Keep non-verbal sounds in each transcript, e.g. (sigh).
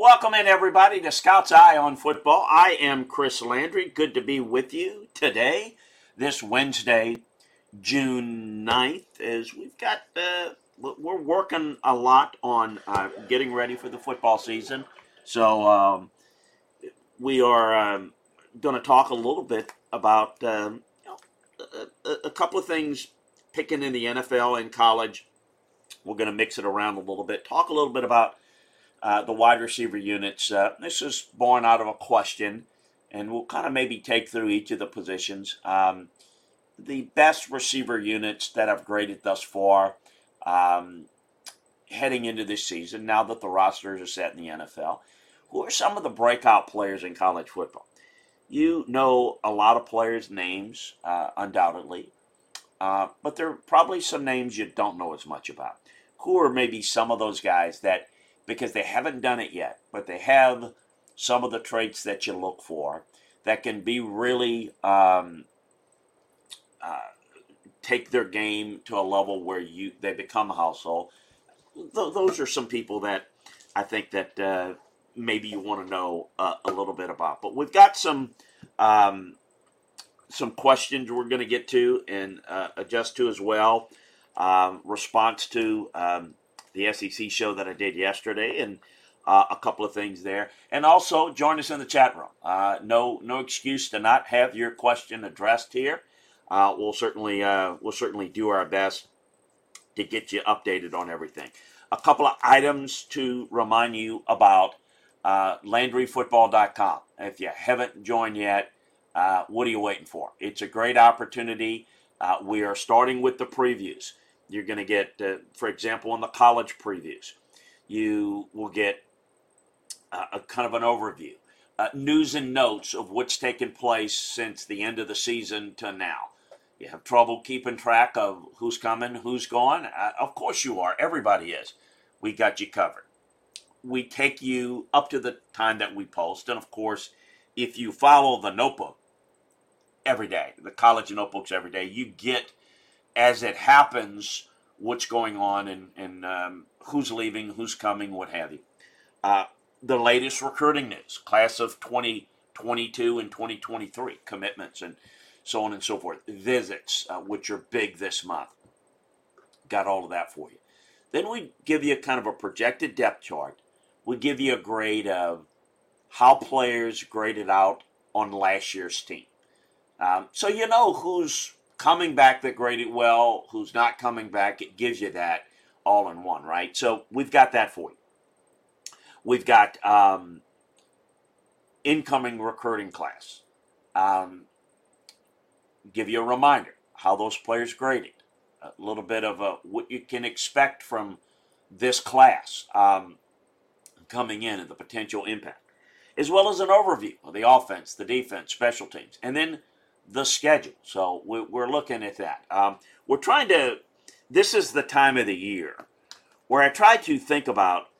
Welcome in, everybody, to Scout's Eye on Football. I am Chris Landry. Good to be with you today, this Wednesday, June 9th, as we've got, uh, we're working a lot on uh, getting ready for the football season. So um, we are um, going to talk a little bit about um, you know, a, a couple of things picking in the NFL and college. We're going to mix it around a little bit, talk a little bit about uh, the wide receiver units. Uh, this is born out of a question, and we'll kind of maybe take through each of the positions. Um, the best receiver units that I've graded thus far um, heading into this season, now that the rosters are set in the NFL. Who are some of the breakout players in college football? You know a lot of players' names, uh, undoubtedly, uh, but there are probably some names you don't know as much about. Who are maybe some of those guys that, because they haven't done it yet, but they have some of the traits that you look for that can be really um, uh, take their game to a level where you they become a household. Th- those are some people that I think that uh, maybe you want to know uh, a little bit about. But we've got some um, some questions we're going to get to and uh, adjust to as well. Um, response to um, the SEC show that I did yesterday and. Uh, a couple of things there, and also join us in the chat room. Uh, no, no excuse to not have your question addressed here uh, we'll certainly uh, we'll certainly do our best to get you updated on everything. A couple of items to remind you about uh, LandryFootball.com. If you haven't joined yet, uh, what are you waiting for? It's a great opportunity. We are starting with the previews. You're going to get, uh, for example, in the college previews, you will get uh, a kind of an overview, uh, news and notes of what's taken place since the end of the season to now you have trouble keeping track of who's coming, who's going? Uh, of course you are. Everybody is. We got you covered. We take you up to the time that we post. And of course, if you follow the notebook every day, the college notebooks every day, you get, as it happens, what's going on and, and um, who's leaving, who's coming, what have you. Uh, the latest recruiting news, class of 2022 and 2023 commitments. And so on and so forth. Visits, uh, which are big this month. Got all of that for you. Then we give you kind of a projected depth chart. We give you a grade of how players graded out on last year's team. Um, so you know who's coming back that graded well, who's not coming back. It gives you that all in one, right? So we've got that for you. We've got um, incoming recruiting class. Um, give you a reminder how those players graded, a little bit of a, what you can expect from this class um, coming in and the potential impact, as well as an overview of the offense, the defense, special teams, and then the schedule. So we're looking at that. Um, we're trying to, this is the time of the year where I try to think about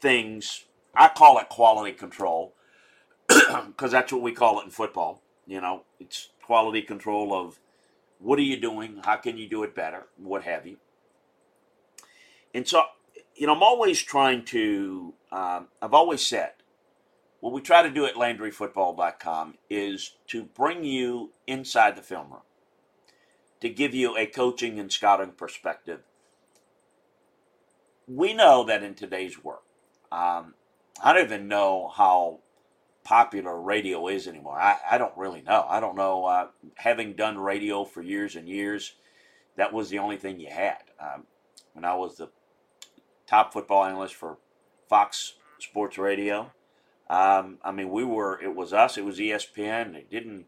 things, I call it quality control, (clears throat) because that's what we call it in football. You know, it's quality control of what are you doing, how can you do it better, what have you. And so, you know, I'm always trying to, um, I've always said, what we try to do at LandryFootball.com is to bring you inside the film room, to give you a coaching and scouting perspective we know that in today's world, um, I don't even know how popular radio is anymore. I, I don't really know. I don't know. Uh, having done radio for years and years, that was the only thing you had. Um, when I was the top football analyst for Fox Sports Radio, um, I mean, we were. It was us. It was ESPN. It didn't.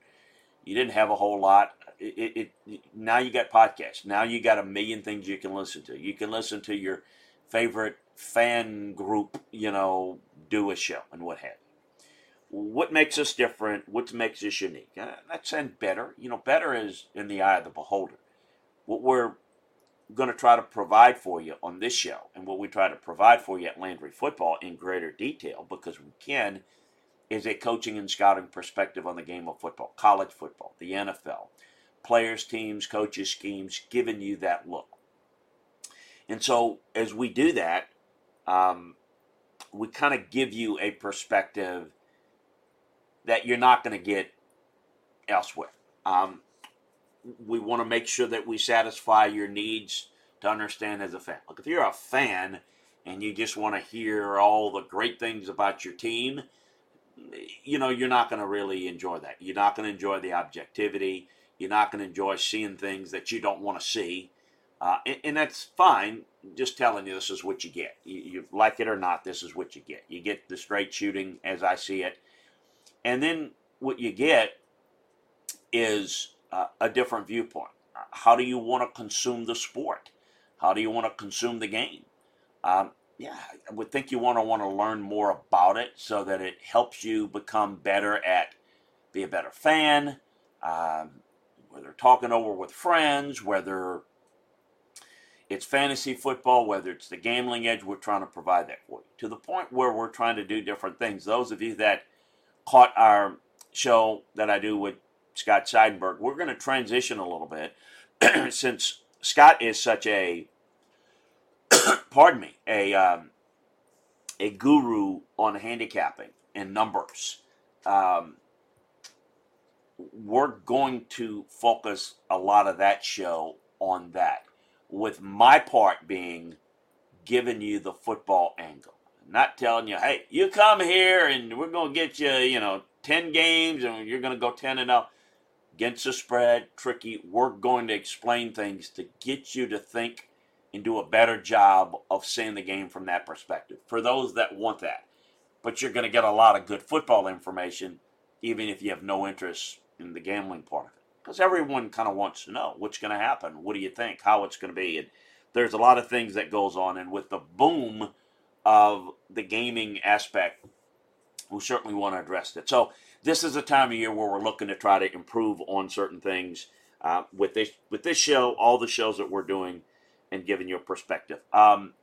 You didn't have a whole lot. It, it, it now you got podcasts. Now you got a million things you can listen to. You can listen to your favorite fan group, you know, do a show and what have you what makes us different, what makes us unique. Uh, not saying better, you know, better is in the eye of the beholder. What we're going to try to provide for you on this show, and what we try to provide for you at Landry Football in greater detail, because we can, is a coaching and scouting perspective on the game of football, college football, the NFL, players, teams, coaches, schemes, giving you that look. And so, as we do that, um, we kind of give you a perspective that you're not going to get elsewhere. Um, we want to make sure that we satisfy your needs to understand as a fan. Look, if you're a fan and you just want to hear all the great things about your team, you know, you're not going to really enjoy that. You're not going to enjoy the objectivity. You're not going to enjoy seeing things that you don't want to see. Uh, and, and, that's fine. Just telling you this is what you get. You, you like it or not, this is what you get. You get the straight shooting as I see it. And then what you get is a different viewpoint. How do you want to consume the sport? How do you want to consume the game? Um, yeah, I would think you want to want to learn more about it so that it helps you become better at be a better fan, um, whether talking over with friends, whether it's fantasy football, whether it's the gambling edge, we're trying to provide that for you. To the point where we're trying to do different things. Those of you that caught our show that I do with Scott Seidenberg, we're going to transition a little bit (clears throat) since Scott is such a, (coughs) pardon me, a um, a guru on handicapping and numbers. Um, we're going to focus a lot of that show on that, with my part being giving you the football angle. Not telling you, hey, you come here and we're going to get you, you know, 10 games and you're going to go 10 and 0 against the spread, tricky. We're going to explain things to get you to think and do a better job of seeing the game from that perspective for those that want that. But you're going to get a lot of good football information, even if you have no interest in the gambling part of it. Because everyone kind of wants to know what's going to happen. What do you think? How it's going to be? And there's a lot of things that goes on. And with the boom of the gaming aspect, we certainly want to address it. So this is a time of year where we're looking to try to improve on certain things uh, with this with this show, all the shows that we're doing, and giving you a perspective. Um,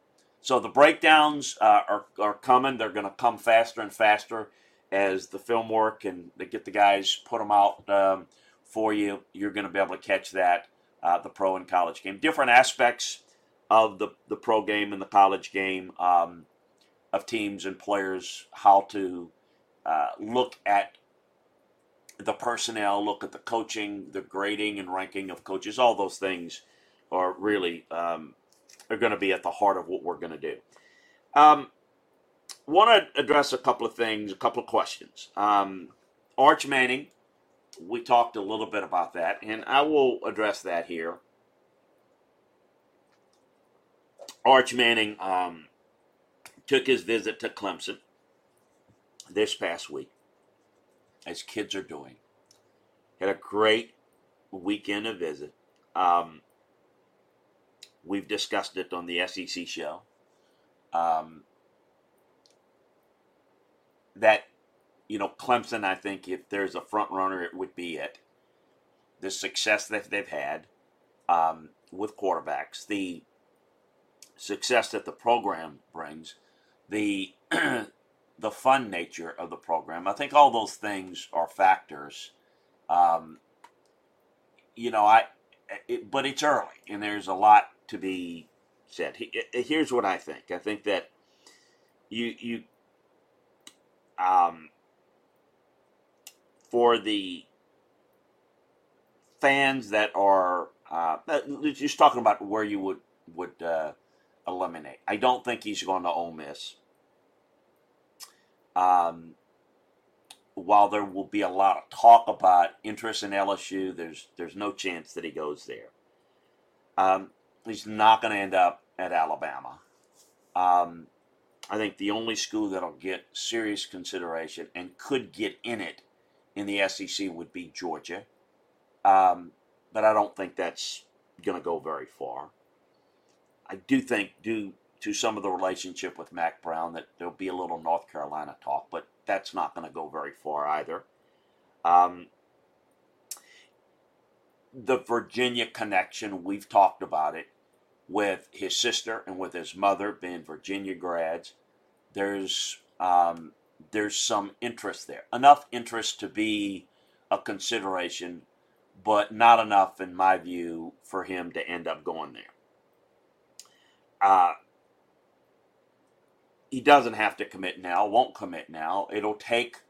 so the breakdowns uh, are are coming. They're going to come faster and faster as the film work and they get the guys put them out um, for you. You're going to be able to catch that uh, the pro and college game, different aspects of the the pro game and the college game. Um, of teams and players how to uh, look at the personnel, look at the coaching, the grading and ranking of coaches. All those things are really um, are going to be at the heart of what we're going to do. Um, Want to address a couple of things, a couple of questions. Um, Arch Manning, we talked a little bit about that, and I will address that here. Arch Manning, um, took his visit to Clemson this past week, as kids are doing. Had a great weekend of visit. Um, we've discussed it on the SEC show. Um, that you know, Clemson, I think if there's a front runner, it would be it. The success that they've had um, with quarterbacks, the success that the program brings, the (clears throat) the fun nature of the program. I think all those things are factors. Um, you know, I it, but it's early, and there's a lot to be said. Here's what I think. I think that you you um, for the fans that are uh, just talking about where you would would uh, eliminate. I don't think he's going to Ole Miss. Um, while there will be a lot of talk about interest in LSU, there's there's no chance that he goes there. Um, he's not going to end up at Alabama. Um, I think the only school that'll get serious consideration and could get in it in the SEC would be Georgia. Um, but I don't think that's going to go very far. I do think, due to some of the relationship with Mack Brown, that there'll be a little North Carolina talk, but that's not going to go very far either. Um, the Virginia connection, we've talked about it with his sister and with his mother being Virginia grads. There's um, there's some interest there, enough interest to be a consideration, but not enough, in my view, for him to end up going there. Uh, he doesn't have to commit now, won't commit now. It'll take,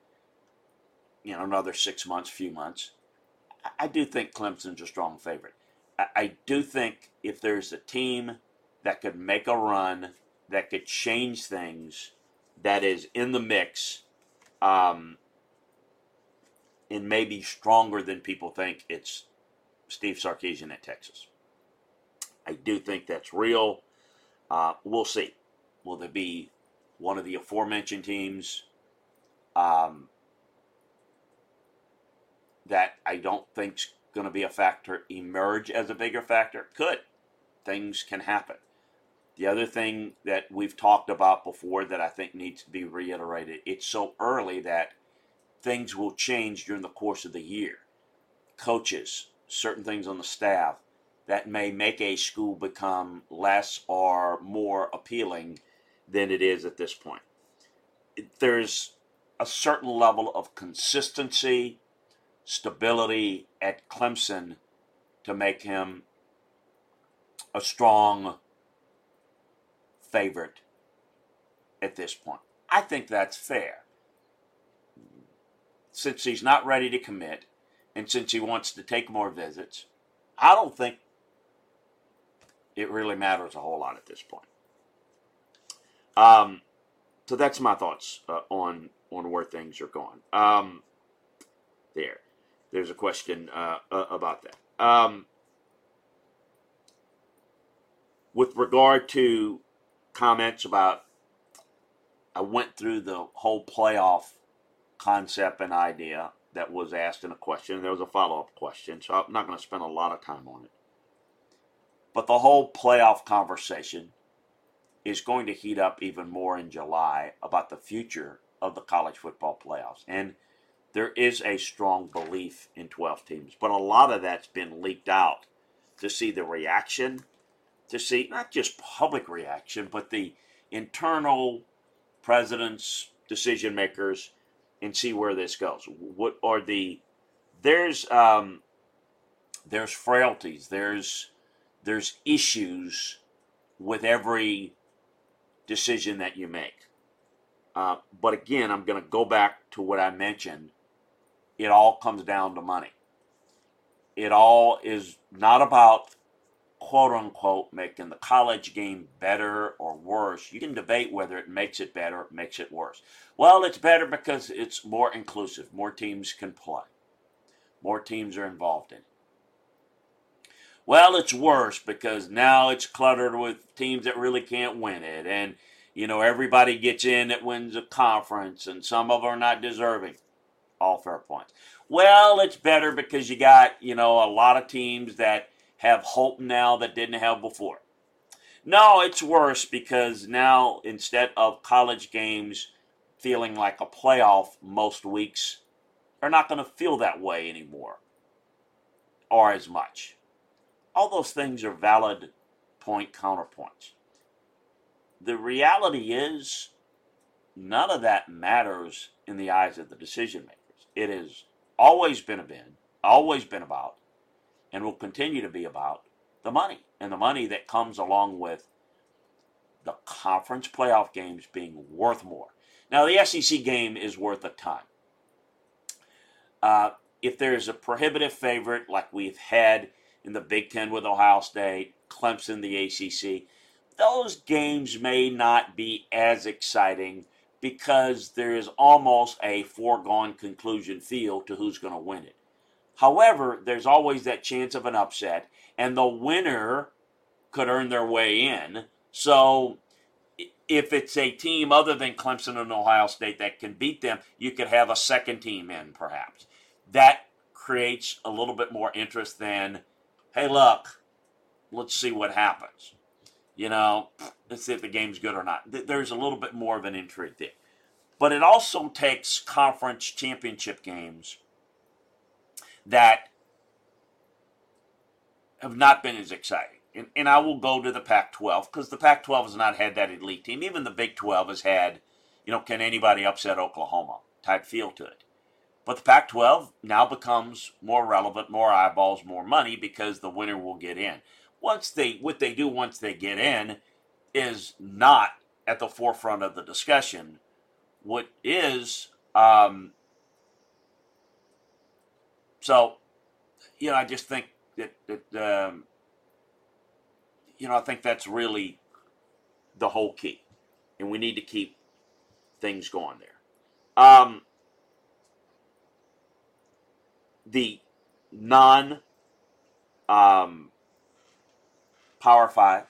you know, another six months, few months. I do think Clemson's a strong favorite. I do think if there's a team that could make a run, that could change things, that is in the mix, um, and maybe stronger than people think, it's Steve Sarkisian at Texas. I do think that's real. Uh, we'll see. Will there be one of the aforementioned teams um, that I don't think's going to be a factor emerge as a bigger factor? Could. Things can happen. The other thing that we've talked about before that I think needs to be reiterated, it's so early that things will change during the course of the year. Coaches, certain things on the staff that may make a school become less or more appealing than it is at this point. There's a certain level of consistency, stability at Clemson to make him a strong favorite at this point. I think that's fair. Since he's not ready to commit, and since he wants to take more visits, I don't think it really matters a whole lot at this point. Um, so that's my thoughts uh, on on where things are going. Um, there, there's a question uh, about that. Um, with regard to comments about I went through the whole playoff concept and idea that was asked in a question. There was a follow up question, so I'm not going to spend a lot of time on it. But the whole playoff conversation is going to heat up even more in July about the future of the college football playoffs. And there is a strong belief in 12 teams, but a lot of that's been leaked out to see the reaction to see not just public reaction, but the internal presidents, decision makers, and see where this goes. What are the there's um, there's frailties, there's there's issues with every decision that you make. Uh, but again, I'm going to go back to what I mentioned. It all comes down to money. It all is not about quote unquote making the college game better or worse. You can debate whether it makes it better or makes it worse. Well, it's better because it's more inclusive. More teams can play. More teams are involved in it. Well, it's worse because now it's cluttered with teams that really can't win it. And, you know, everybody gets in that wins a conference and some of them are not deserving. All fair points. Well, it's better because you got, you know, a lot of teams that have hope now that didn't have before. No, it's worse because now instead of college games feeling like a playoff most weeks, they're not going to feel that way anymore or as much. All those things are valid point counterpoints. The reality is, none of that matters in the eyes of the decision makers. It has always been a been, always been about and will continue to be about the money and the money that comes along with the conference playoff games being worth more. Now, the SEC game is worth a ton. Uh, if there's a prohibitive favorite like we've had in the Big Ten with Ohio State, Clemson, the ACC, those games may not be as exciting because there is almost a foregone conclusion feel to who's going to win it. However, there's always that chance of an upset, and the winner could earn their way in. So if it's a team other than Clemson and Ohio State that can beat them, you could have a second team in perhaps. That creates a little bit more interest than, hey, look, let's see what happens. You know, let's see if the game's good or not. There's a little bit more of an intrigue there. But it also takes conference championship games that have not been as exciting. And, and I will go to the Pac 12 because the Pac 12 has not had that elite team. Even the Big 12 has had, you know, can anybody upset Oklahoma type feel to it. But the Pac 12 now becomes more relevant, more eyeballs, more money because the winner will get in. Once they, what they do once they get in is not at the forefront of the discussion. What is, um, so, you know, I just think that, that um, you know, I think that's really the whole key. And we need to keep things going there. Um, the non um, Power Five,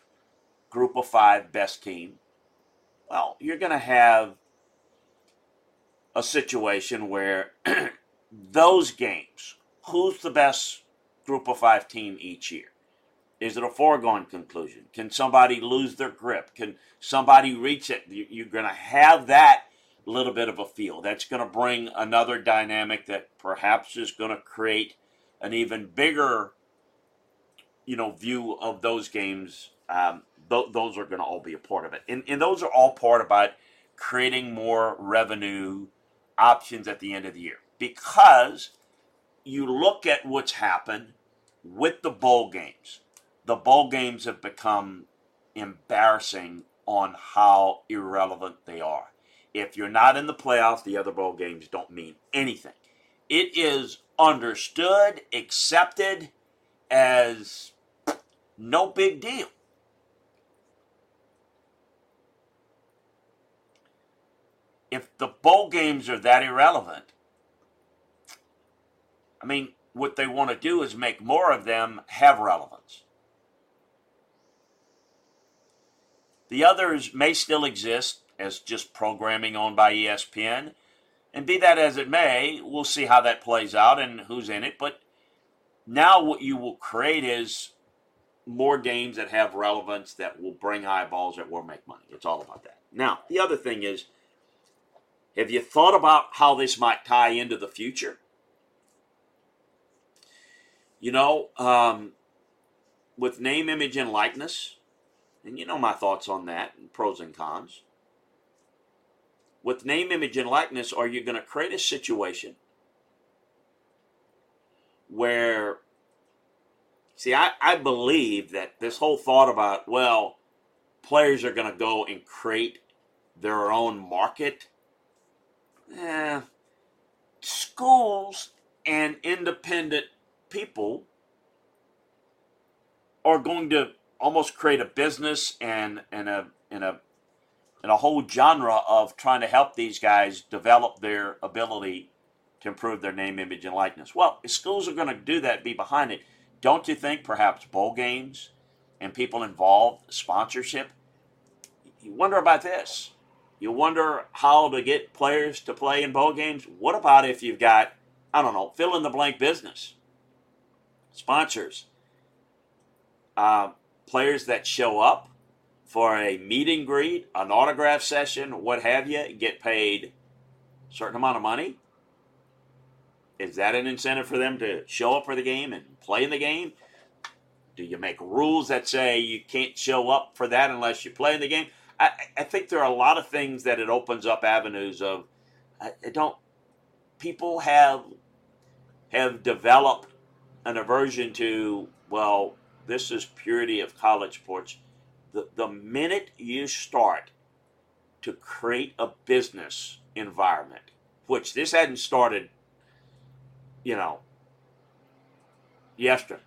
Group of Five best team, well, you're going to have a situation where (clears throat) those games, who's the best Group of Five team each year? Is it a foregone conclusion? Can somebody lose their grip? Can somebody reach it? You're going to have that little bit of a feel. That's going to bring another dynamic that perhaps is going to create an even bigger, you know, view of those games. Um, th- those are going to all be a part of it, and, and those are all part about creating more revenue options at the end of the year because you look at what's happened with the bowl games. The bowl games have become embarrassing on how irrelevant they are. If you're not in the playoffs, the other bowl games don't mean anything. It is understood, accepted as no big deal. If the bowl games are that irrelevant, I mean, what they want to do is make more of them have relevance. The others may still exist, as just programming owned by ESPN. And be that as it may, we'll see how that plays out and who's in it. But now what you will create is more games that have relevance that will bring eyeballs that will make money. It's all about that. Now, the other thing is have you thought about how this might tie into the future? You know, um, with name, image, and likeness, and you know my thoughts on that, and pros and cons with name, image, and likeness, are you going to create a situation where, see, I, I believe that this whole thought about, well, players are going to go and create their own market, eh, schools and independent people are going to almost create a business and, and a and a and a whole genre of trying to help these guys develop their ability to improve their name, image, and likeness. Well, if schools are going to do that, be behind it, don't you think perhaps bowl games and people involved, sponsorship? You wonder about this. You wonder how to get players to play in bowl games. What about if you've got, I don't know, fill in the blank business? Sponsors, uh, players that show up for a meet and greet, an autograph session, what have you, get paid a certain amount of money? Is that an incentive for them to show up for the game and play in the game? Do you make rules that say you can't show up for that unless you play in the game? I, I think there are a lot of things that it opens up avenues of. I, I don't. People have have developed an aversion to well, this is purity of college sports the, the minute you start to create a business environment, which this hadn't started, you know, yesterday.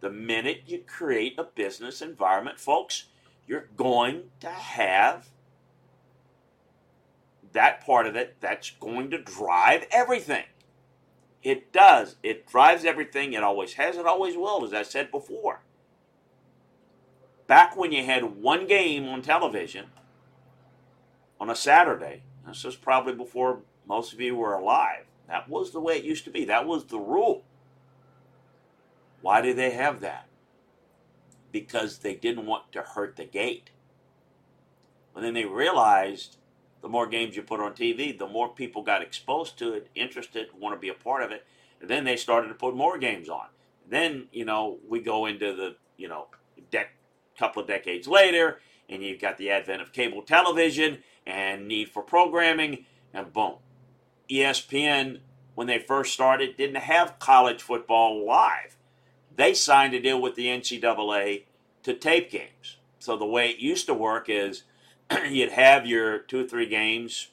The minute you create a business environment, folks, you're going to have that part of it that's going to drive everything. It does. It drives everything. It always has. It always will, as I said before. Back when you had one game on television on a Saturday, this was probably before most of you were alive. That was the way it used to be. That was the rule. Why did they have that? Because they didn't want to hurt the gate. And then they realized the more games you put on TV, the more people got exposed to it, interested, want to be a part of it. And then they started to put more games on. Then, you know, we go into the, you know, couple of decades later, and you've got the advent of cable television and need for programming, and boom. ESPN, when they first started, didn't have college football live. They signed a deal with the NCAA to tape games. So the way it used to work is (clears throat) you'd have your two or three games,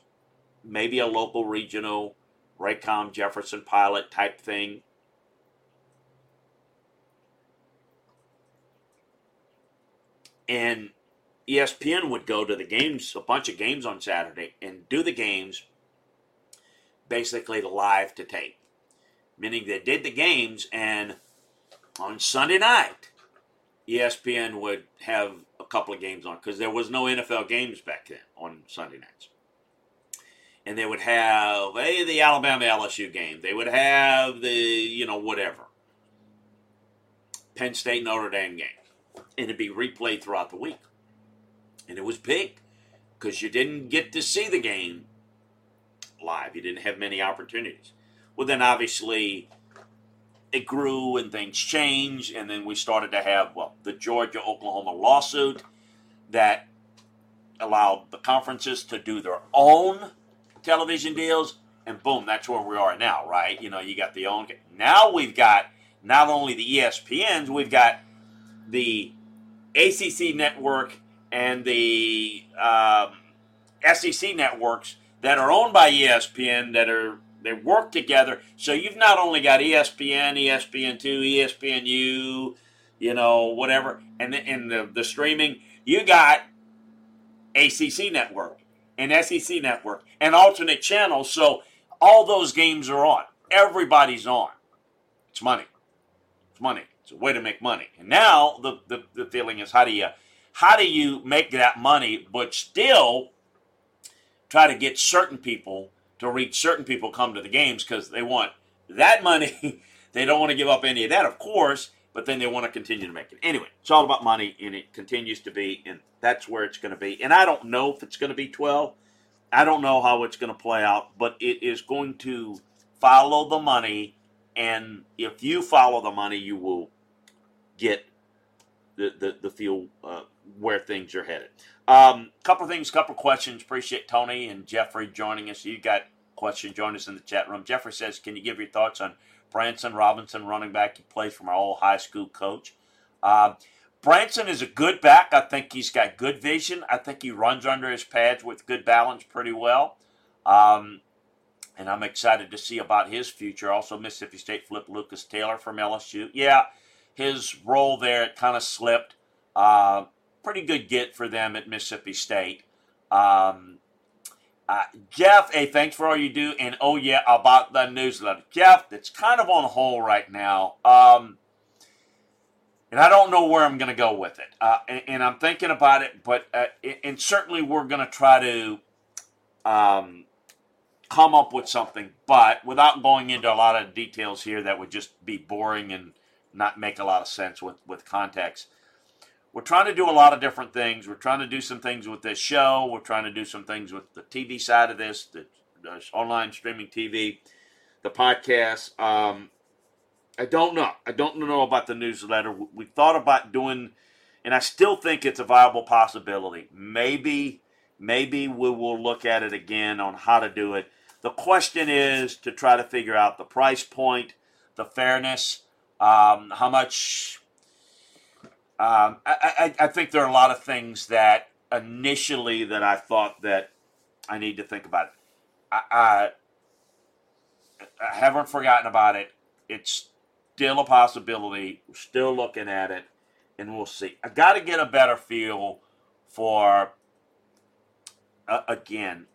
maybe a local regional, Raycom Jefferson pilot type thing. And ESPN would go to the games, a bunch of games on Saturday, and do the games basically live to tape. Meaning they did the games, and on Sunday night, ESPN would have a couple of games on because there was no NFL games back then on Sunday nights. And they would have hey, the Alabama LSU game. They would have the, you know, whatever. Penn State Notre Dame game. And it'd be replayed throughout the week. And it was big because you didn't get to see the game live. You didn't have many opportunities. Well, then obviously it grew and things changed, and then we started to have, well, the Georgia Oklahoma lawsuit that allowed the conferences to do their own television deals, and boom, that's where we are now, right? You know, you got the own. Now we've got not only the ESPNs, we've got the ACC network and the um, SEC networks that are owned by ESPN that are they work together. So you've not only got ESPN, ESPN2, ESPNU, you know, whatever, and the, and the, the streaming, you got ACC network and SEC network and alternate channels. So all those games are on. Everybody's on. It's money. It's money. It's a way to make money. And now the, the, the feeling is how do you how do you make that money but still try to get certain people to reach certain people come to the games because they want that money. (laughs) they don't want to give up any of that, of course, but then they want to continue to make it. Anyway, it's all about money, and it continues to be, and that's where it's going to be. And I don't know if it's going to be 12. I don't know how it's going to play out, but it is going to follow the money. And if you follow the money, you will get the, the, the feel uh, where things are headed. Um, couple things, couple questions. Appreciate Tony and Jeffrey joining us. You got questions? Join us in the chat room. Jeffrey says, "Can you give your thoughts on Branson Robinson, running back? He plays for my old high school coach." Uh, Branson is a good back. I think he's got good vision. I think he runs under his pads with good balance pretty well. Um, and I'm excited to see about his future. Also, Mississippi State flip Lucas Taylor from LSU. Yeah, his role there it kind of slipped. Uh, pretty good get for them at Mississippi State. Um, uh, Jeff, hey, thanks for all you do. And oh, yeah, about the newsletter. Jeff, it's kind of on hold right now. Um, and I don't know where I'm going to go with it. Uh, and, and, I'm thinking about it, but, uh, and certainly we're going to try to um, come up with something, but without going into a lot of details here that would just be boring and not make a lot of sense with, with context we're trying to do a lot of different things. We're trying to do some things with this show. We're trying to do some things with the TV side of this, the, the online streaming TV, the podcast. Um, I don't know. I don't know about the newsletter. We thought about doing, and I still think it's a viable possibility. Maybe, maybe we will look at it again on how to do it. The question is to try to figure out the price point, the fairness, um, how much um, I, I, I think there are a lot of things that initially that I thought that I need to think about. I, I, I haven't forgotten about it. It's still a possibility. We're still looking at it, and we'll see. I got to get a better feel for, uh, again,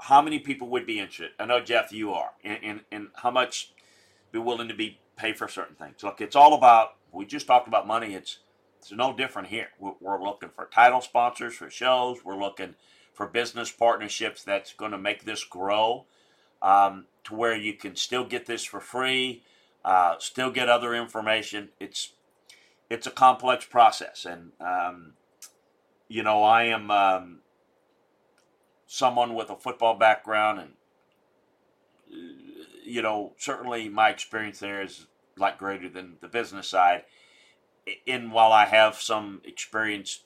how many people would be interested? I know, Jeff, you are. And, and, and how much be willing to be pay for certain things. Look, it's all about, we just talked about money. It's, it's no different here. We're, we're looking for title sponsors for shows. We're looking for business partnerships that's going to make this grow um, to where you can still get this for free, uh, still get other information. It's it's a complex process, and um, you know I am um, someone with a football background, and you know certainly my experience there is like greater than the business side. And while I have some experience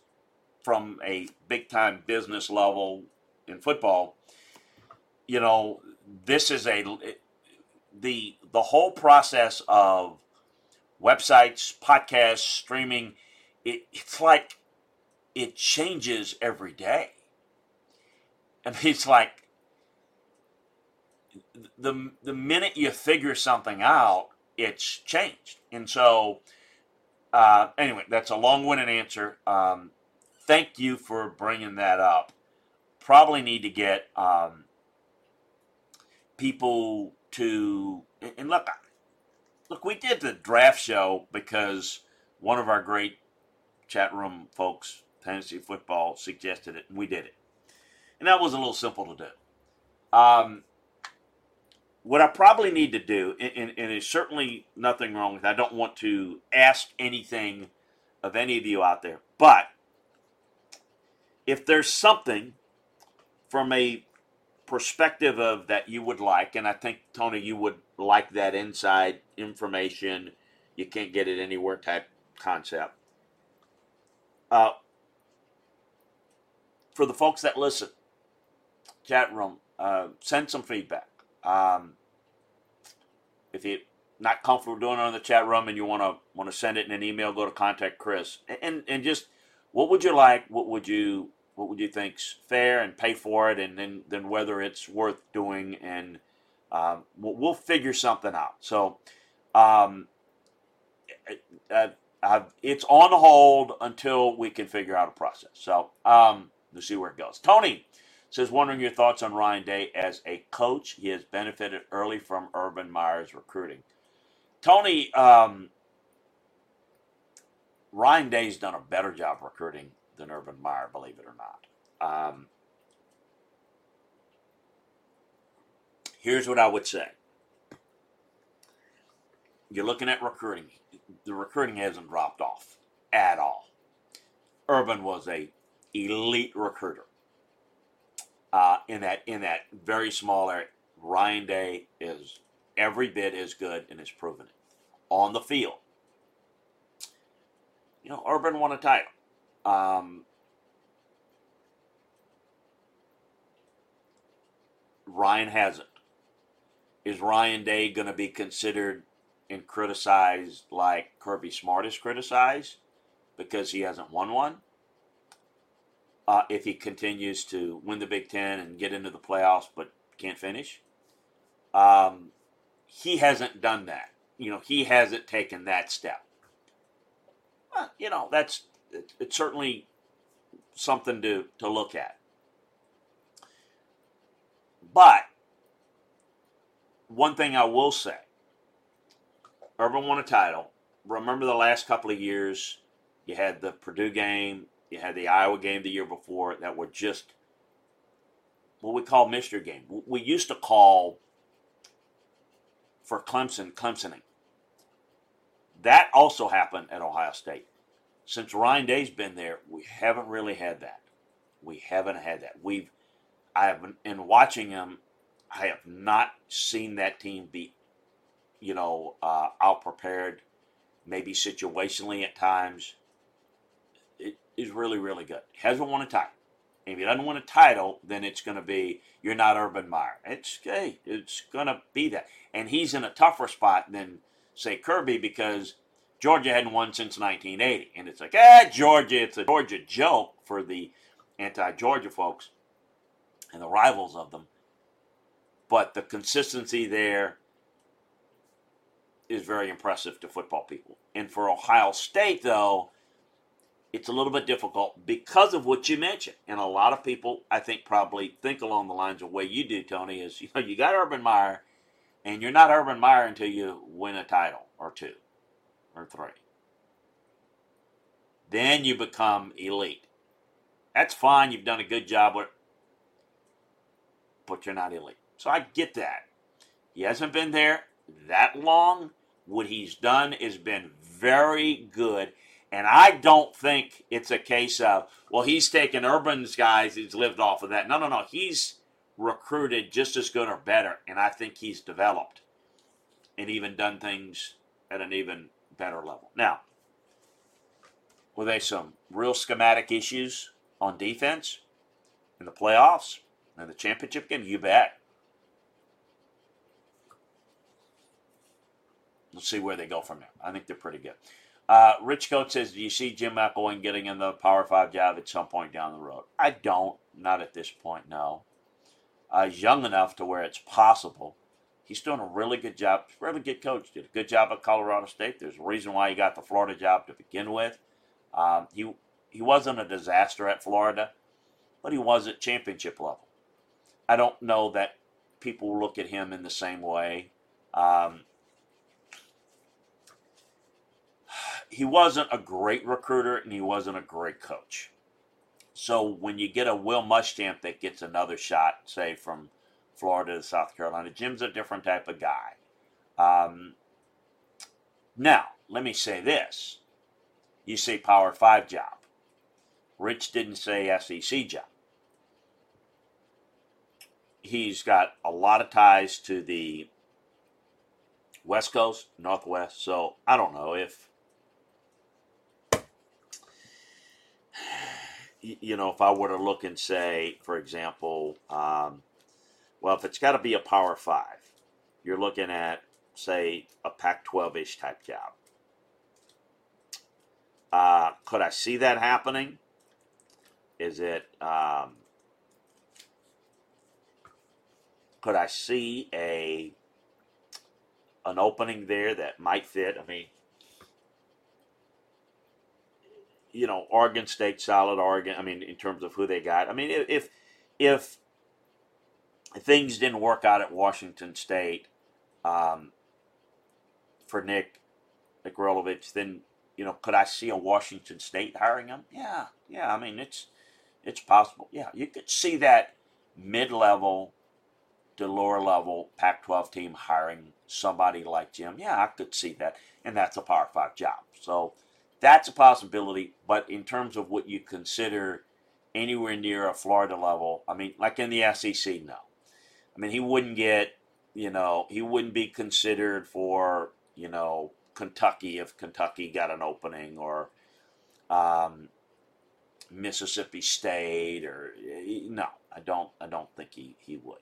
from a big time business level in football, you know, this is a the the whole process of websites, podcasts, streaming. It, it's like it changes every day. I mean, (laughs) it's like the the minute you figure something out, it's changed. And so, uh, anyway, that's a long-winded answer. Um, thank you for bringing that up. Probably need to get um, people to and look. Look, we did the draft show because one of our great chat room folks, fantasy football, suggested it, and we did it. And that was a little simple to do. Um, what I probably need to do, and, and, and there's certainly nothing wrong with it, I don't want to ask anything of any of you out there, but if there's something from a perspective of that you would like, and I think Tony, you would like that inside information, you can't get it anywhere type concept. Uh, for the folks that listen, chat room, uh, send some feedback. Um, if you're not comfortable doing it on the chat room and you want to want to send it in an email, go to contact Chris and and just what would you like? What would you what would you think's fair and pay for it, and then then whether it's worth doing, and um, we'll, we'll, figure something out. So, um, uh, it's on hold until we can figure out a process. So, um, we'll see where it goes. Tony says, wondering your thoughts on Ryan Day as a coach. He has benefited early from Urban Meyer's recruiting. Tony, um, Ryan Day's done a better job recruiting than Urban Meyer, believe it or not. Um, here's what I would say. You're looking at recruiting. The recruiting hasn't dropped off at all. Urban was a elite recruiter uh, in that in that very small area. Ryan Day is every bit as good and has proven it on the field. You know, Urban won a title. Um, Ryan hasn't. Is Ryan Day going to be considered and criticized like Kirby Smart is criticized because he hasn't won one? Uh, if he continues to win the Big Ten and get into the playoffs but can't finish, um, he hasn't done that. You know, he hasn't taken that step. Uh, you know, that's it, it's certainly something to, to look at. But one thing I will say Urban won a title. Remember the last couple of years, you had the Purdue game, you had the Iowa game the year before that were just what we call mystery game. We used to call for Clemson, Clemsoning. That also happened at Ohio State since Ryan Day's been there, we haven't really had that. We haven't had that. We've, I have, in watching him, I have not seen that team be, you know, uh, out prepared, maybe situationally at times. Is really, really good. Hasn't won a title. If he doesn't win a title, then it's going to be you're not Urban Meyer. It's hey, it's going to be that, and he's in a tougher spot than say Kirby because Georgia hadn't won since 1980. And it's like, ah, Georgia, it's a Georgia joke for the anti Georgia folks and the rivals of them. But the consistency there is very impressive to football people. And for Ohio State, though, it's a little bit difficult because of what you mentioned. And a lot of people, I think, probably think along the lines of the way you do, Tony, is you know, you got Urban Meyer, and you're not Urban Meyer until you win a title or two or three. Then you become elite. That's fine. You've done a good job with but you're not elite. So I get that. He hasn't been there that long. What he's done has been very good. And I don't think it's a case of, well, he's taken Urban's guys, he's lived off of that. No, no, no. He's recruited just as good or better. And I think he's developed and even done things at an even better level. Now, were there some real schematic issues on defense in the playoffs and the championship game? You bet. Let's see where they go from there. I think they're pretty good. Uh, Rich Coat says, Do you see Jim McElwain getting in the Power 5 job at some point down the road? I don't. Not at this point, no. Uh, young enough to where it's possible. He's doing a really good job. Really good coach. Did a good job at Colorado State. There's a reason why he got the Florida job to begin with. Um, he he wasn't a disaster at Florida, but he was at championship level. I don't know that people look at him in the same way. Um, he wasn't a great recruiter and he wasn't a great coach. So when you get a Will Muschamp that gets another shot, say from Florida to South Carolina, Jim's a different type of guy. Um, now, let me say this: you say Power Five job. Rich didn't say SEC job. He's got a lot of ties to the West Coast, Northwest. So I don't know if you know, if I were to look and say, for example, um, well, if it's got to be a Power Five, you're looking at, say, a Pac 12 ish type job. Uh, could I see that happening? Is it, um, could I see a an opening there that might fit? I mean, you know, Oregon State, solid Oregon. I mean, in terms of who they got. I mean, if if things didn't work out at Washington State um, for Nick Nick then you know, could I see a Washington State hiring him? Yeah, yeah. I mean, it's it's possible. Yeah, you could see that mid-level to lower level Pac-12 team hiring somebody like Jim. Yeah, I could see that, and that's a Power Five job. So that's a possibility, but in terms of what you consider anywhere near a Florida level, I mean, like in the SEC, no. I mean, he wouldn't get, you know, he wouldn't be considered for, you know, Kentucky if Kentucky got an opening or um, Mississippi State or no, I don't. I don't think he he would.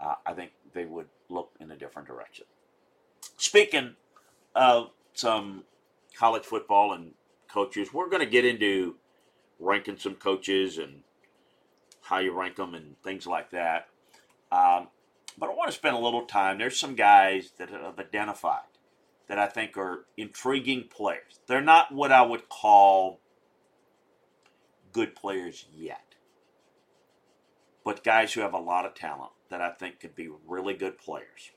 Uh, I think they would look in a different direction. Speaking of some college football and coaches. We're going to get into ranking some coaches and how you rank them and things like that. Um, but I want to spend a little time. There's some guys that have identified that I think are intriguing players. They're not what I would call good players yet, but guys who have a lot of talent that I think could be really good players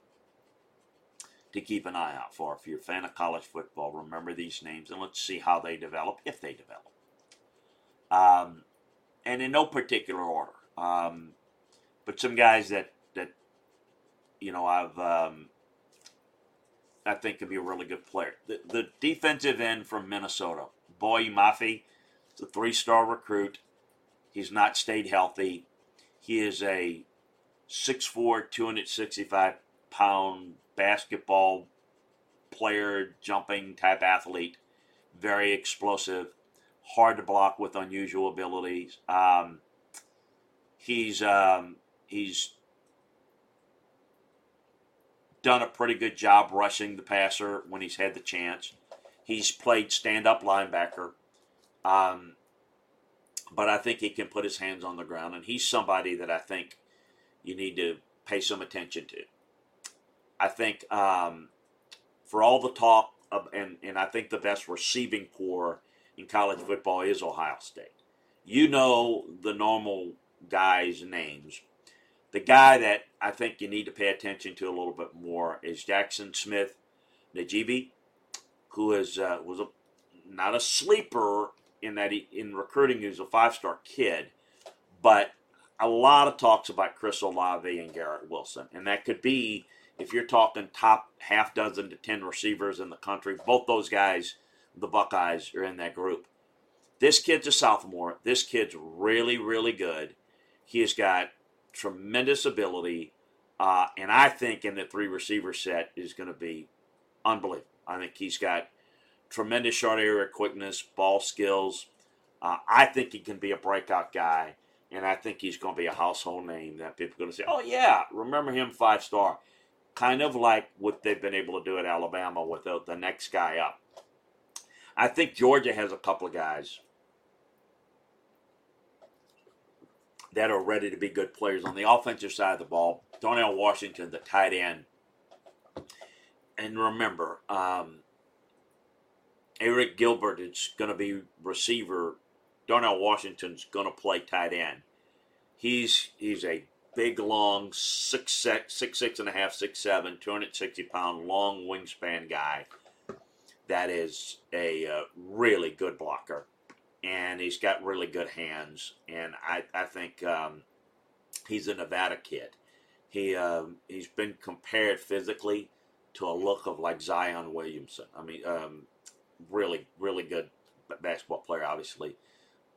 to keep an eye out for. If you're a fan of college football, remember these names and let's see how they develop, if they develop. Um, and in no particular order. Um, but some guys that, that you know, I've, um, I think could be a really good player. The, the defensive end from Minnesota, Boye Mafe, is a three star recruit. He's not stayed healthy. He is a 6'4, 265 pound basketball player, jumping type athlete, very explosive, hard to block with unusual abilities. Um, he's um, he's done a pretty good job rushing the passer when he's had the chance. He's played stand up linebacker. Um, but I think he can put his hands on the ground, and he's somebody that I think you need to pay some attention to. I think um, for all the talk of, and, and I think the best receiving core in college football is Ohio State. You know the normal guys' names. The guy that I think you need to pay attention to a little bit more is Jackson Smith Najibi, who is uh, was a, not a sleeper in that he, in recruiting. He was a five star kid, but a lot of talks about Chris Olave and Garrett Wilson, and that could be if you're talking top half dozen to ten receivers in the country. Both those guys, the Buckeyes, are in that group. This kid's a sophomore. This kid's really, really good. He has got tremendous ability, uh, and I think in the three receiver set is going to be unbelievable. I think he's got tremendous short area quickness, ball skills. Uh, I think he can be a breakout guy, and I think he's going to be a household name that people are going to say, "Oh yeah, remember him five star." Kind of like what they've been able to do at Alabama with the, the next guy up. I think Georgia has a couple of guys that are ready to be good players on the offensive side of the ball. Darnell Washington, the tight end. And remember, um, Arik Gilbert is going to be receiver. Darnell Washington's going to play tight end. He's he's a big, long, six, six, six, six and a half, six, seven, 260 pound, long wingspan guy that is a uh, really good blocker and he's got really good hands. And I, I think um, he's a Nevada kid. He um, he's been compared physically to a look of like Zion Williamson. I mean, um, really, really good basketball player, obviously,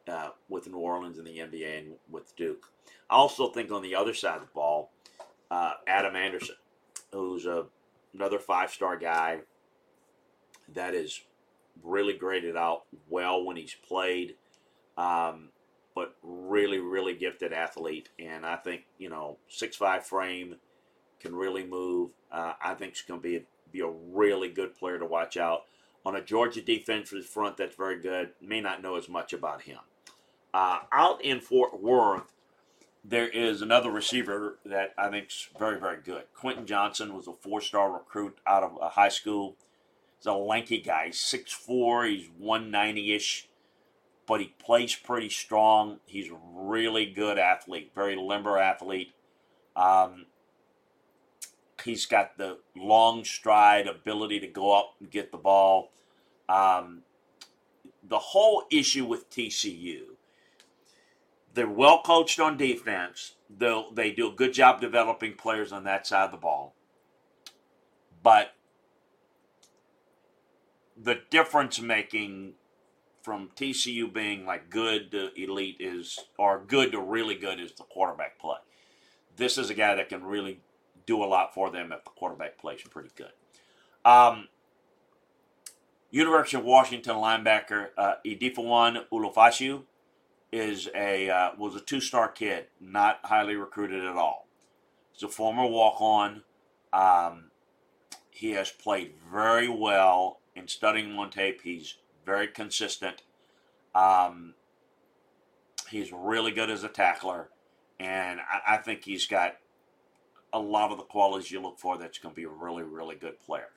uh, with New Orleans in the NBA and with Duke. I also think on the other side of the ball, uh, Adam Anderson, who's a, another five star guy that is really graded out well when he's played, um, but really, really gifted athlete. And I think you know, six five frame can really move. Uh, I think he's going to be be a really good player to watch out on a Georgia defensive front. That's very good. May not know as much about him. Uh, out in Fort Worth, there is another receiver that I think is very, very good. Quentin Johnston was a four-star recruit out of a high school He's a lanky guy, 6'4", he's 190-ish, but he plays pretty strong. He's a really good athlete, very limber athlete. Um, he's got the long stride ability to go up and get the ball. Um, the whole issue with TCU, they're well coached on defense. they they do a good job developing players on that side of the ball. But the difference making from TCU being like good to elite is, or good to really good is the quarterback play. This is a guy that can really do a lot for them if the quarterback plays pretty good. Um, University of Washington linebacker uh, Ulofoshio is a uh, was a two-star kid, not highly recruited at all. He's a former walk-on. Um, he has played very well in studying him on tape. He's very consistent. Um, he's really good as a tackler, and I, I, think he's got a lot of the qualities you look for. That's going to be a really, really good player.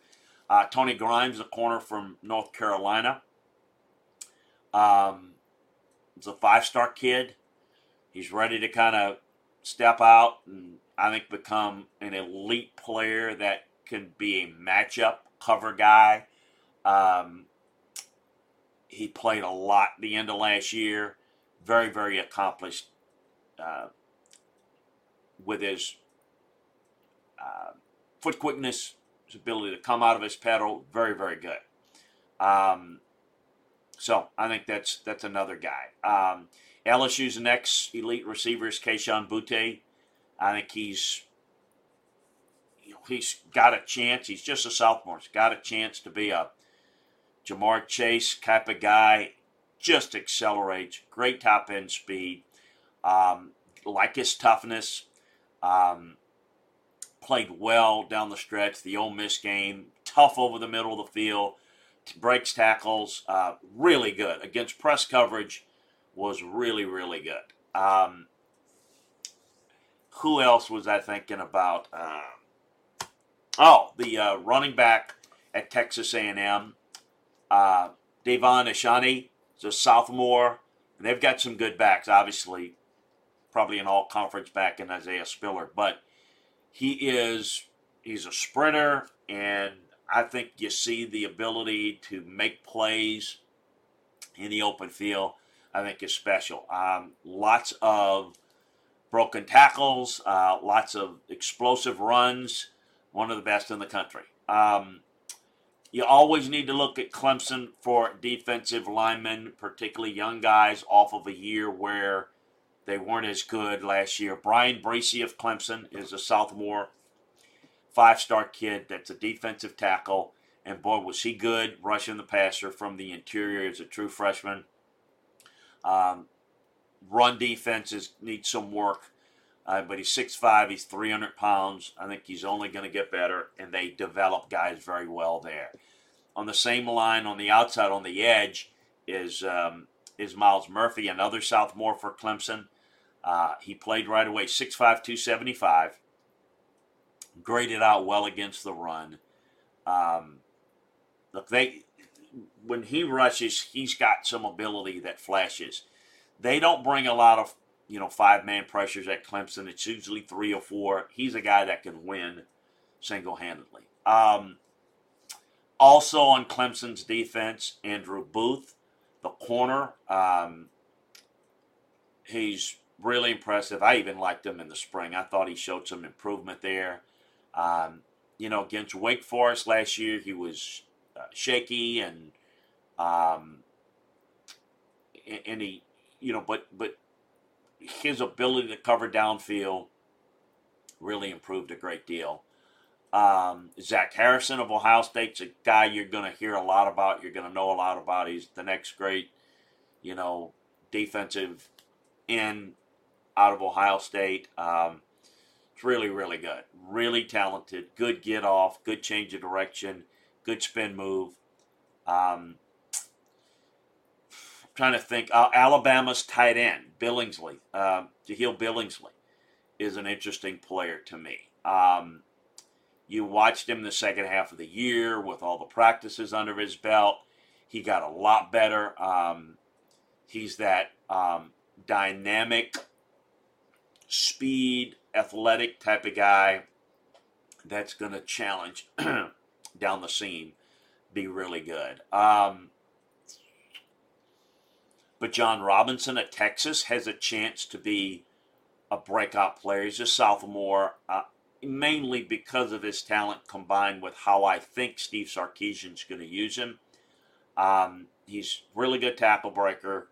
Uh, Tony Grimes, a corner from North Carolina. Um, he's a five-star kid. He's ready to kind of step out and I think become an elite player that can be a matchup cover guy um, he played a lot the end of last year. Very, very accomplished uh, with his uh, foot quickness, his ability to come out of his pedal. Very, very good. Um, so I think that's that's another guy. Um, LSU's next elite receiver is Kayshon Boutte. I think he's he's got a chance. He's just a sophomore. He's got a chance to be a Ja'Marr Chase type of guy, just accelerates, great top end speed, um, like his toughness. Um, played well down the stretch. The Ole Miss game, tough over the middle of the field, breaks tackles, uh, really good against press coverage. Was really really good. Um, who else was I thinking about? Uh, oh, the uh, running back at Texas A&M, uh, De'Von Achane, He's a sophomore, and they've got some good backs, obviously, probably an all conference back in Isaiah Spiller. But he is he's a sprinter, and I think you see the ability to make plays in the open field. I think is special. Um, lots of broken tackles, uh, lots of explosive runs. One of the best in the country. Um, you always need to look at Clemson for defensive linemen, particularly young guys off of a year where they weren't as good last year. Bryan Bresee of Clemson is a sophomore, five star kid that's a defensive tackle. And boy, was he good rushing the passer from the interior as a true freshman. Um, run defenses need some work, uh, but he's 6'5, he's 300 pounds. I think he's only going to get better, and they develop guys very well there. On the same line, on the outside, on the edge, is um, is Myles Murphy, another sophomore for Clemson. Uh, he played right away, 6'5, 275. Graded out well against the run. Um, look, they when he rushes, he's got some ability that flashes. They don't bring a lot of you know five man pressures at Clemson. It's usually three or four. He's a guy that can win single handedly. Um, also on Clemson's defense, Andrew Booth, the corner. Um, he's really impressive. I even liked him in the spring. I thought he showed some improvement there. Um, you know, against Wake Forest last year, he was uh, shaky and um, and he, you know, but but his ability to cover downfield really improved a great deal. Um, Zach Harrison of Ohio State's a guy you're going to hear a lot about. You're going to know a lot about. He's the next great, you know, defensive end out of Ohio State. Um, it's really, really good. Really talented. Good get off. Good change of direction. Good spin move. Um, I'm trying to think. Uh, Alabama's tight end, Billingsley, uh, Jahleel Billingsley, is an interesting player to me. Um, you watched him the second half of the year with all the practices under his belt. He got a lot better. Um, he's that um, dynamic, speed, athletic type of guy that's going to challenge (clears throat) down the seam, be really good. Um, but Bijan Robinson at Texas has a chance to be a breakout player. He's a sophomore, uh, mainly because of his talent combined with how I think Steve Sarkisian's going to use him. Um, he's really good tackle breaker,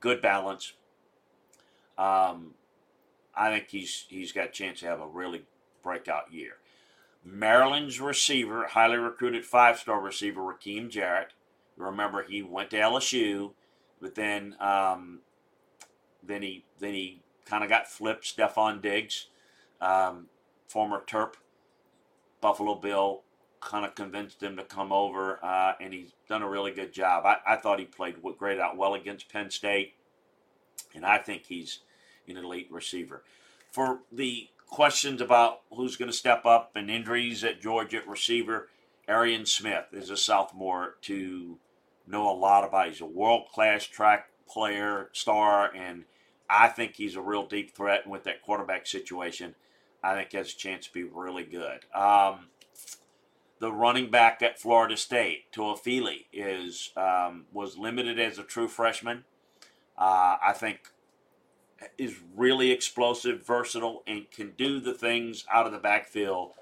good balance. Um, I think he's he's got a chance to have a really breakout year. Maryland's receiver, highly recruited five-star receiver, Rakim Jarrett. Remember, he went to LSU but then um, then he then he kind of got flipped. Stefon Diggs, um, former Terp, Buffalo Bill, kind of convinced him to come over, uh, and he's done a really good job. I, I thought he played great out well against Penn State, and I think he's an elite receiver. For the questions about who's going to step up and injuries at Georgia at receiver, Arian Smith is a sophomore to know a lot about. He's a world class track player, star, and I think he's a real deep threat. And with that quarterback situation, I think he has a chance to be really good. Um, the running back at Florida State, Toafili, is um, was limited as a true freshman. Uh, I think is really explosive, versatile, and can do the things out of the backfield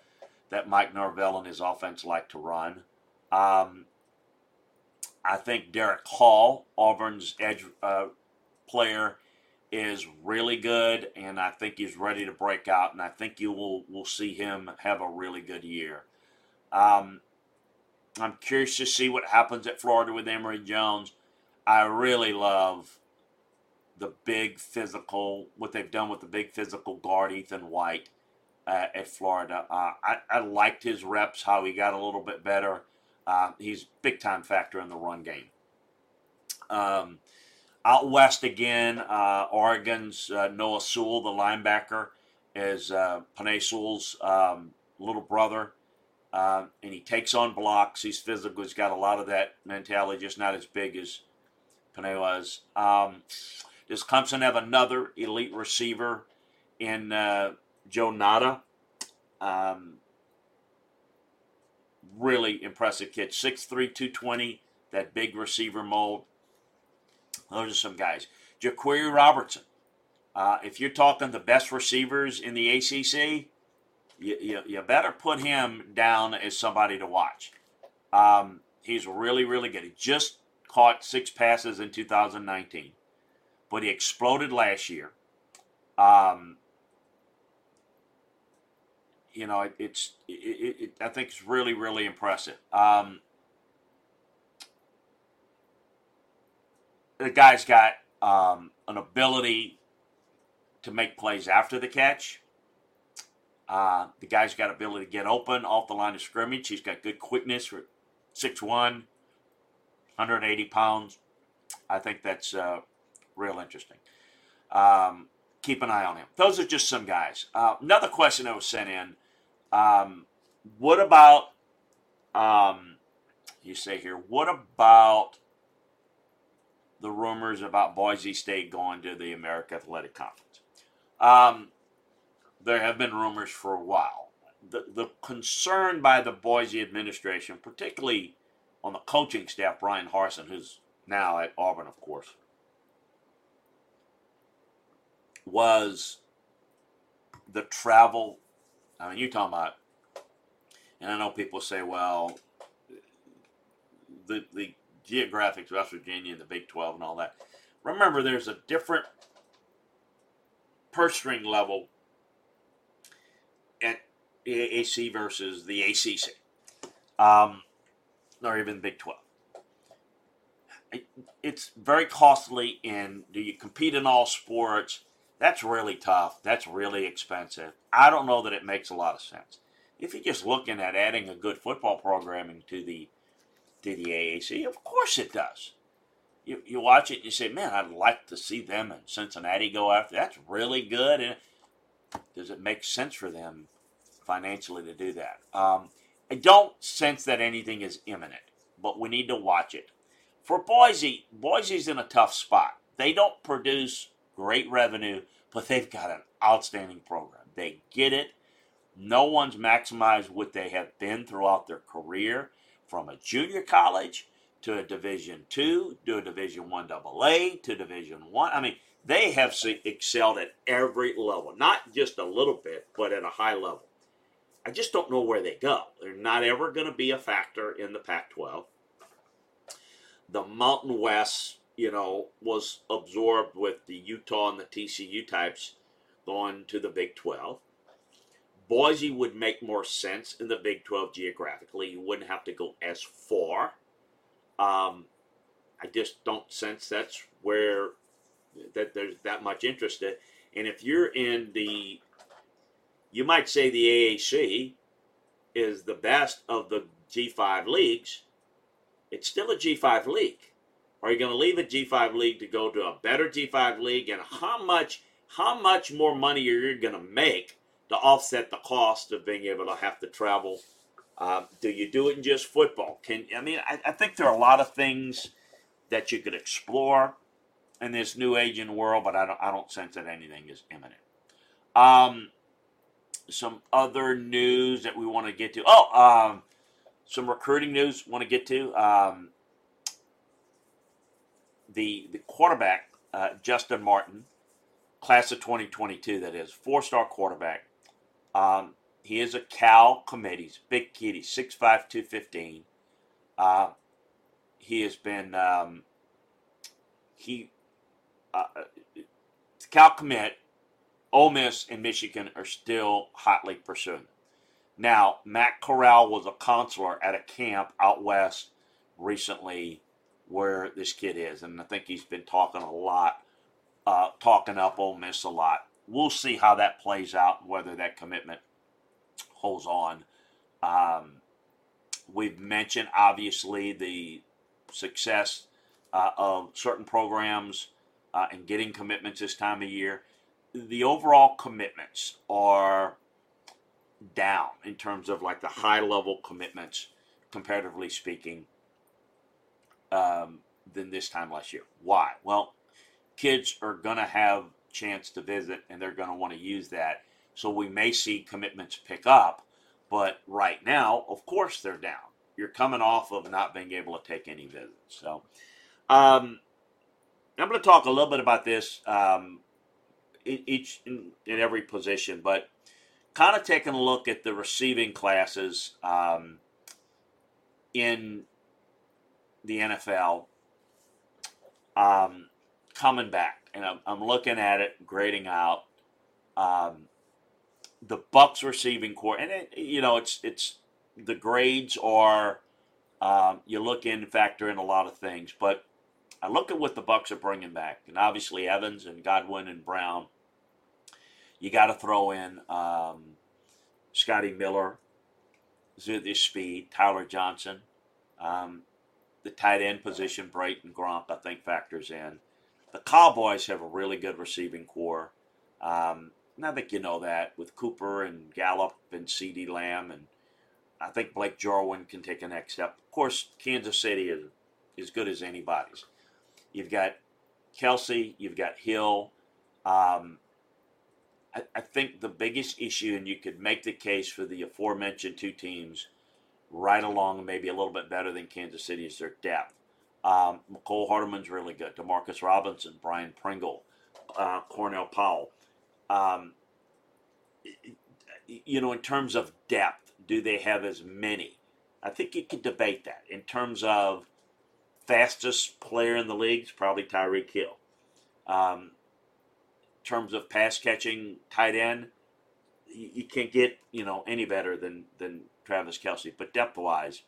that Mike Norvell and his offense like to run. Um, I think Derick Hall, Auburn's edge uh, player, is really good, and I think he's ready to break out. And I think you will will see him have a really good year. Um, I'm curious to see what happens at Florida with Emory Jones. I really love the big physical, what they've done with the big physical guard Ethan White uh, at Florida. Uh, I, I liked his reps, how he got a little bit better. Uh, he's big time factor in the run game. Um, out west again, uh, Oregon's uh, Noah Sewell, the linebacker, is uh, Penei Sewell's um, little brother. Uh, and he takes on blocks. He's physical. He's got a lot of that mentality, just not as big as Pinellas. Um, does Clemson have another elite receiver in uh, Joe Ngata? Um, really impressive kid. 6'3", 220, that big receiver mold. Those are some guys. Jaquarii Roberson. Uh, if you're talking the best receivers in the ACC, you, you, you better put him down as somebody to watch. Um, he's really, really good. He just caught six passes in 2019, but he exploded last year. Um, you know, it, it's it, it, I think it's really, really impressive. Um, the guy's got um, an ability to make plays after the catch. Uh, the guy's got ability to get open off the line of scrimmage. He's got good quickness for 6'1", 180 pounds. I think that's uh, real interesting. Um, keep an eye on him. Those are just some guys. Uh, another question that was sent in. Um, what about, um, you say here, what about the rumors about Boise State going to the American Athletic Conference? Um, there have been rumors for a while. The, the concern by the Boise administration, particularly on the coaching staff, Bryan Harsin, who's now at Auburn, of course, was the travel. I mean, you're talking about, and I know people say, well, the, the geographics, West Virginia, and the Big 12, and all that. Remember, there's a different purse string level at the AAC versus the ACC, um, or even Big 12. It, it's very costly, and do you compete in all sports? That's really tough. That's really expensive. I don't know that it makes a lot of sense. If you're just looking at adding a good football programming to the to the AAC, of course it does. You, you watch it and you say, man, I'd like to see them in Cincinnati go after. That's really good. And does it make sense for them financially to do that? Um, I don't sense that anything is imminent, but we need to watch it. For Boise, Boise's in a tough spot. They don't produce great revenue, but they've got an outstanding program. They get it. No one's maximized what they have been throughout their career, from a junior college to a Division two, to a Division one AA, to Division one. I. I mean, they have excelled at every level, not just a little bit, but at a high level. I just don't know where they go. They're not ever going to be a factor in the Pac 12. The Mountain West, you know, was absorbed with the Utah and the TCU types going to the Big 12. Boise would make more sense in the Big 12 geographically. You wouldn't have to go as far. Um, I just don't sense that's where that there's that much interest in. And if you're in the, you might say the AAC is the best of the G5 leagues. It's still a G5 league. Are you going to leave a G5 league to go to a better G5 league? And how much, how much more money are you going to make to offset the cost of being able to have to travel? Uh, do you do it in just football? Can I mean? I, I think there are a lot of things that you could explore in this new aging world, but I don't, I don't sense that anything is imminent. Um, some other news that we want to get to. Oh, um, some recruiting news want to get to. Um, the the quarterback uh, Justyn Martin, class of 2022, that is four star quarterback. Um, he is a Cal commit. He's big kid. He's 6'5", 215. Uh, he has been um, he uh, Cal commit, Ole Miss and Michigan are still hotly pursuing. Now, Matt Corral was a counselor at a camp out west recently where this kid is, and I think he's been talking a lot, uh, talking up Ole Miss a lot. We'll see how that plays out, whether that commitment holds on. Um, we've mentioned obviously the success uh, of certain programs uh, and getting commitments this time of year. The overall commitments are down in terms of like the high level commitments, comparatively speaking. Um, than this time last year. Why? Well, kids are going to have chance to visit and they're going to want to use that. So we may see commitments pick up, but right now, of course, they're down. You're coming off of not being able to take any visits. So um, I'm going to talk a little bit about this um, each in, in, every position, but kind of taking a look at the receiving classes um, in the NFL um, coming back, and I'm, I'm, looking at it, grading out um, the Bucks receiving core, and it, you know it's it's the grades are um, you look in factor in a lot of things, but I look at what the Bucks are bringing back, and obviously Evans and Godwin and Brown. You got to throw in um, Scotty Miller, Zuthy Speed, Tyler Johnson. Um, the tight end position, Brayton Grump, I think factors in. The Cowboys have a really good receiving core. Um, and I think you know that with Cooper and Gallup and CeeDee Lamb, and I think Blake Jarwin can take a next step. Of course, Kansas City is as good as anybody's. You've got Kelce, you've got Hill. Um, I, I think the biggest issue, and you could make the case for the aforementioned two teams right along, maybe a little bit better than Kansas City, is their depth. Um, Mecole Hardman's really good. Demarcus Robinson, Byron Pringle, uh, Cornell Powell. Um, you know, in terms of depth, do they have as many? I think you could debate that. In terms of fastest player in the league, it's probably Tyreek Hill. Um, in terms of pass catching tight end, you, you, can't get you know any better than than Travis Kelce, But depth wise,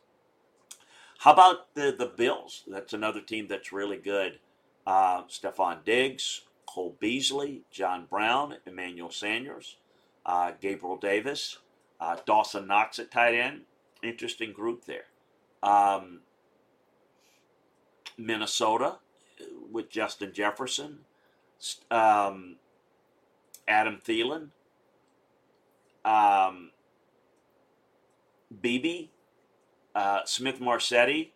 how about the the Bills? That's another team that's really good. Uh, Stefon Diggs, Cole Beasley, John Brown, Emmanuel Sanders, uh, Gabriel Davis, uh, Dawson Knox at tight end. Interesting group there. Um, Minnesota with Justin Jefferson, um, Adam Thielen, um, Beebe, uh, Smith-Marsette,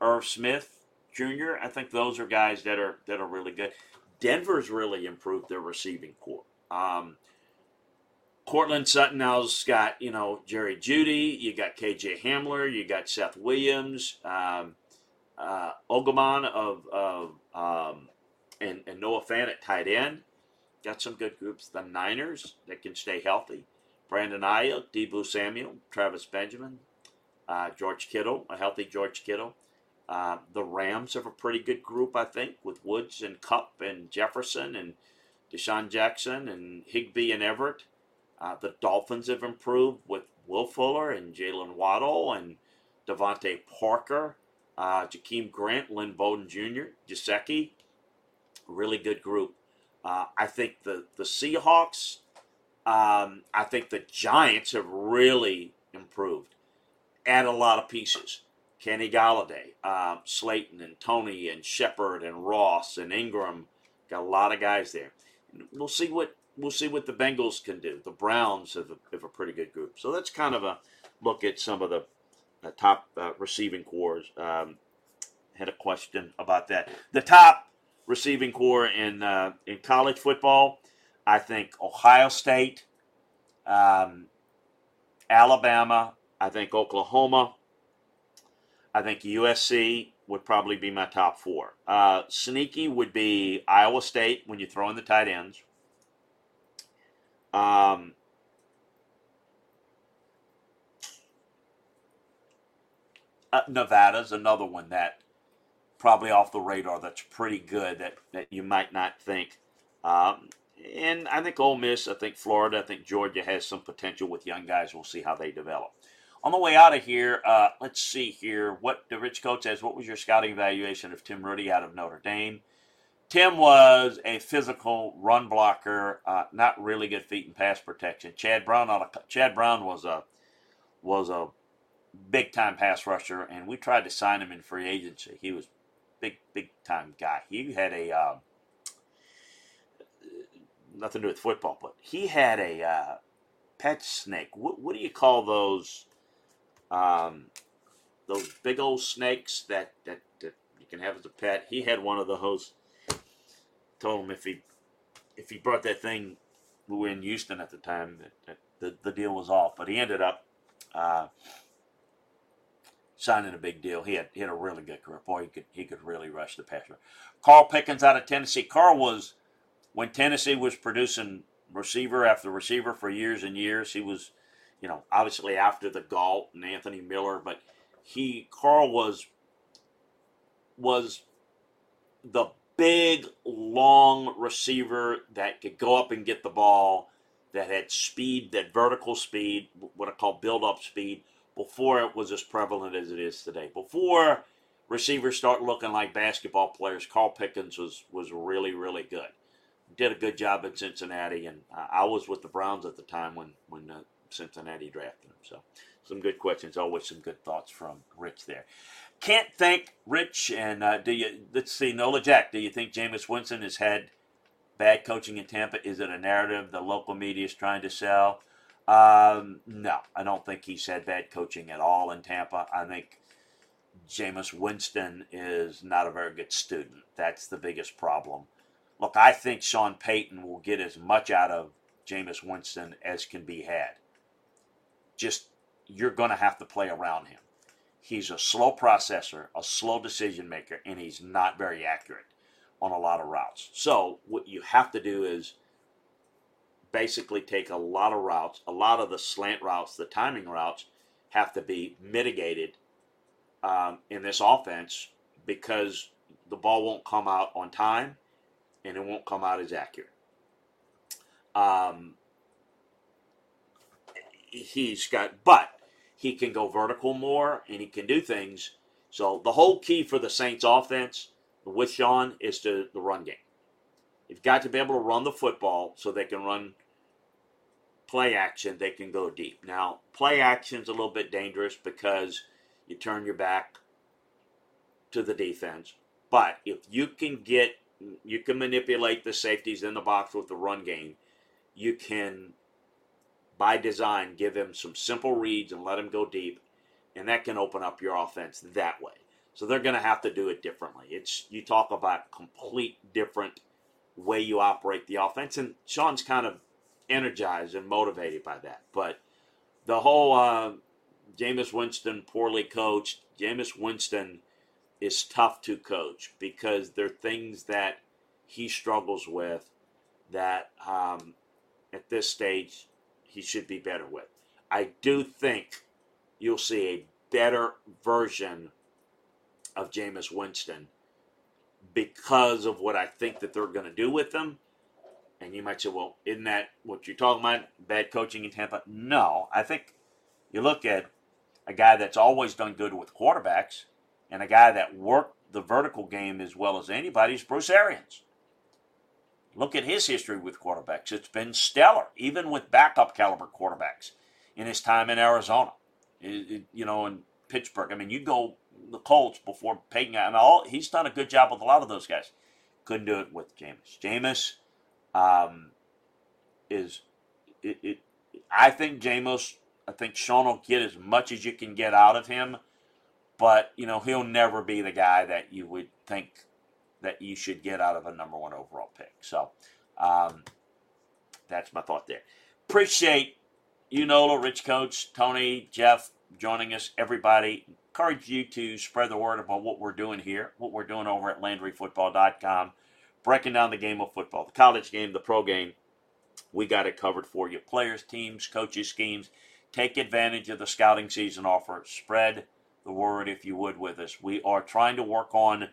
Irv Smith Jr. I think those are guys that are that are really good. Denver's really improved their receiving core. Um, Courtland Sutton now's got you know Jerry Jeudy, you got KJ Hamler, you got Seth Williams, um, uh, Ogoman of, of um, and, and Noah Fant at tight end. Got some good groups. The Niners that can stay healthy. Brandon Aiyuk, Deebo Samuel, Travis Benjamin, uh, George Kittle, a healthy George Kittle. Uh, the Rams have a pretty good group, I think, with Woods and Kupp and Jefferson and DeSean Jackson and Higbee and Everett. Uh, the Dolphins have improved with Will Fuller and Jaylen Waddle and DeVante Parker, uh, Jakeem Grant, Lynn Bowden Jr., Gesicki. Really good group. Uh, I think the, the Seahawks um, I think the Giants have really improved. Add a lot of pieces. Kenny Golladay, uh, Slayton, and Toney, and Shepard, and Ross, and Ingram. Got a lot of guys there. We'll see what we'll see what the Bengals can do. The Browns have a, have a pretty good group. So that's kind of a look at some of the uh, top uh, receiving cores. Um, had a question about that. The top receiving core in uh, in college football I think Ohio State, um, Alabama, I think Oklahoma, I think USC would probably be my top four. Uh, sneaky would be Iowa State when you throw in the tight ends. Um, uh, Nevada's another one that probably off the radar that's pretty good that, that you might not think. Um, and I think Ole Miss, I think Florida, I think Georgia has some potential with young guys. We'll see how they develop. On the way out of here, uh, let's see here what the Rich Coach says. What was your scouting evaluation of Tim Ruddy out of Notre Dame? Tim was a physical run blocker, uh, not really good feet and pass protection. Chad Brown, Chad Brown was a was a big time pass rusher, and we tried to sign him in free agency. He was big big time guy. He had a uh, nothing to do with football, but he had a uh, pet snake. What, what do you call those? Um, those big old snakes that, that, that you can have as a pet. He had one of the hosts told him if he if he brought that thing, we were in Houston at the time, that, that the, the deal was off. But he ended up uh, signing a big deal. He had he had a really good career. Boy, he could he could really rush the passer. Carl Pickens out of Tennessee. Carl was when Tennessee was producing receiver after receiver for years and years. He was, you know, obviously after the Galt and Anthony Miller, but he Carl was was the big long receiver that could go up and get the ball that had speed, that vertical speed, what I call build up speed, before it was as prevalent as it is today. Before receivers start looking like basketball players, Carl Pickens was was really really good. Did a good job at Cincinnati, and I was with the Browns at the time when when uh, Cincinnati drafted him. So some good questions, always some good thoughts from Rich there. Can't thank Rich, and uh, do you? Let's see, Nola Jack. Do you think Jameis Winston has had bad coaching in Tampa? Is it a narrative the local media is trying to sell? Um, no, I don't think he's had bad coaching at all in Tampa. I think Jameis Winston is not a very good student. That's the biggest problem. Look, I think Sean Payton will get as much out of Jameis Winston as can be had. Just, you're going to have to play around him. He's a slow processor, a slow decision maker, and he's not very accurate on a lot of routes. So what you have to do is basically take a lot of routes, a lot of the slant routes, the timing routes have to be mitigated um, in this offense because the ball won't come out on time and it won't come out as accurate. Um, he's got, but he can go vertical more and he can do things. So the whole key for the Saints offense with Sean is to the run game. You've got to be able to run the football so they can run play action, they can go deep. Now, play action is a little bit dangerous because you turn your back to the defense. But if you can get, you can manipulate the safeties in the box with the run game, you can, by design, give him some simple reads and let him go deep, and that can open up your offense that way. So they're going to have to do it differently. It's you talk about complete different way you operate the offense, and Sean's kind of energized and motivated by that. But the whole uh, Jameis Winston poorly coached, Jameis Winston is tough to coach because there are things that he struggles with that um, at this stage he should be better with. I do think you'll see a better version of Jameis Winston because of what I think that they're going to do with him. And you might say, well, isn't that what you're talking about? Bad coaching in Tampa? No. I think you look at a guy that's always done good with quarterbacks and a guy that worked the vertical game as well as anybody is Bruce Arians. Look at his history with quarterbacks. It's been stellar, even with backup caliber quarterbacks in his time in Arizona. It, it, you know, in Pittsburgh. I mean, you go the Colts before Peyton. And all he's done a good job with a lot of those guys. Couldn't do it with Jameis. Jameis um, is it, it, I think Jameis. I think Sean will get as much as you can get out of him, but you know he'll never be the guy that you would think that you should get out of a number one overall pick. So um, that's my thought there. Appreciate you, Nola, Rich Coach, Tony, Jeff, joining us. Everybody, encourage you to spread the word about what we're doing here, what we're doing over at LandryFootball.com breaking down the game of football, the college game, the pro game. We got it covered for you. Players, teams, coaches, schemes. Take advantage of the scouting season offer. Spread the word, if you would, with us. We are trying to work on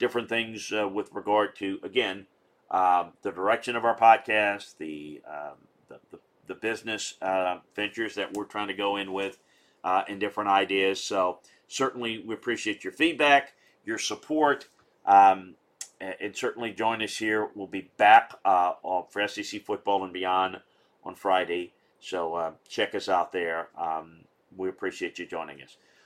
different things uh, with regard to, again, um, the direction of our podcast, the, um, the, the, the, business uh, ventures that we're trying to go in with, uh, and different ideas. So, certainly, we appreciate your feedback, your support. Um, and certainly join us here. We'll be back uh, for SEC football and beyond on Friday. So uh, check us out there. Um, we appreciate you joining us.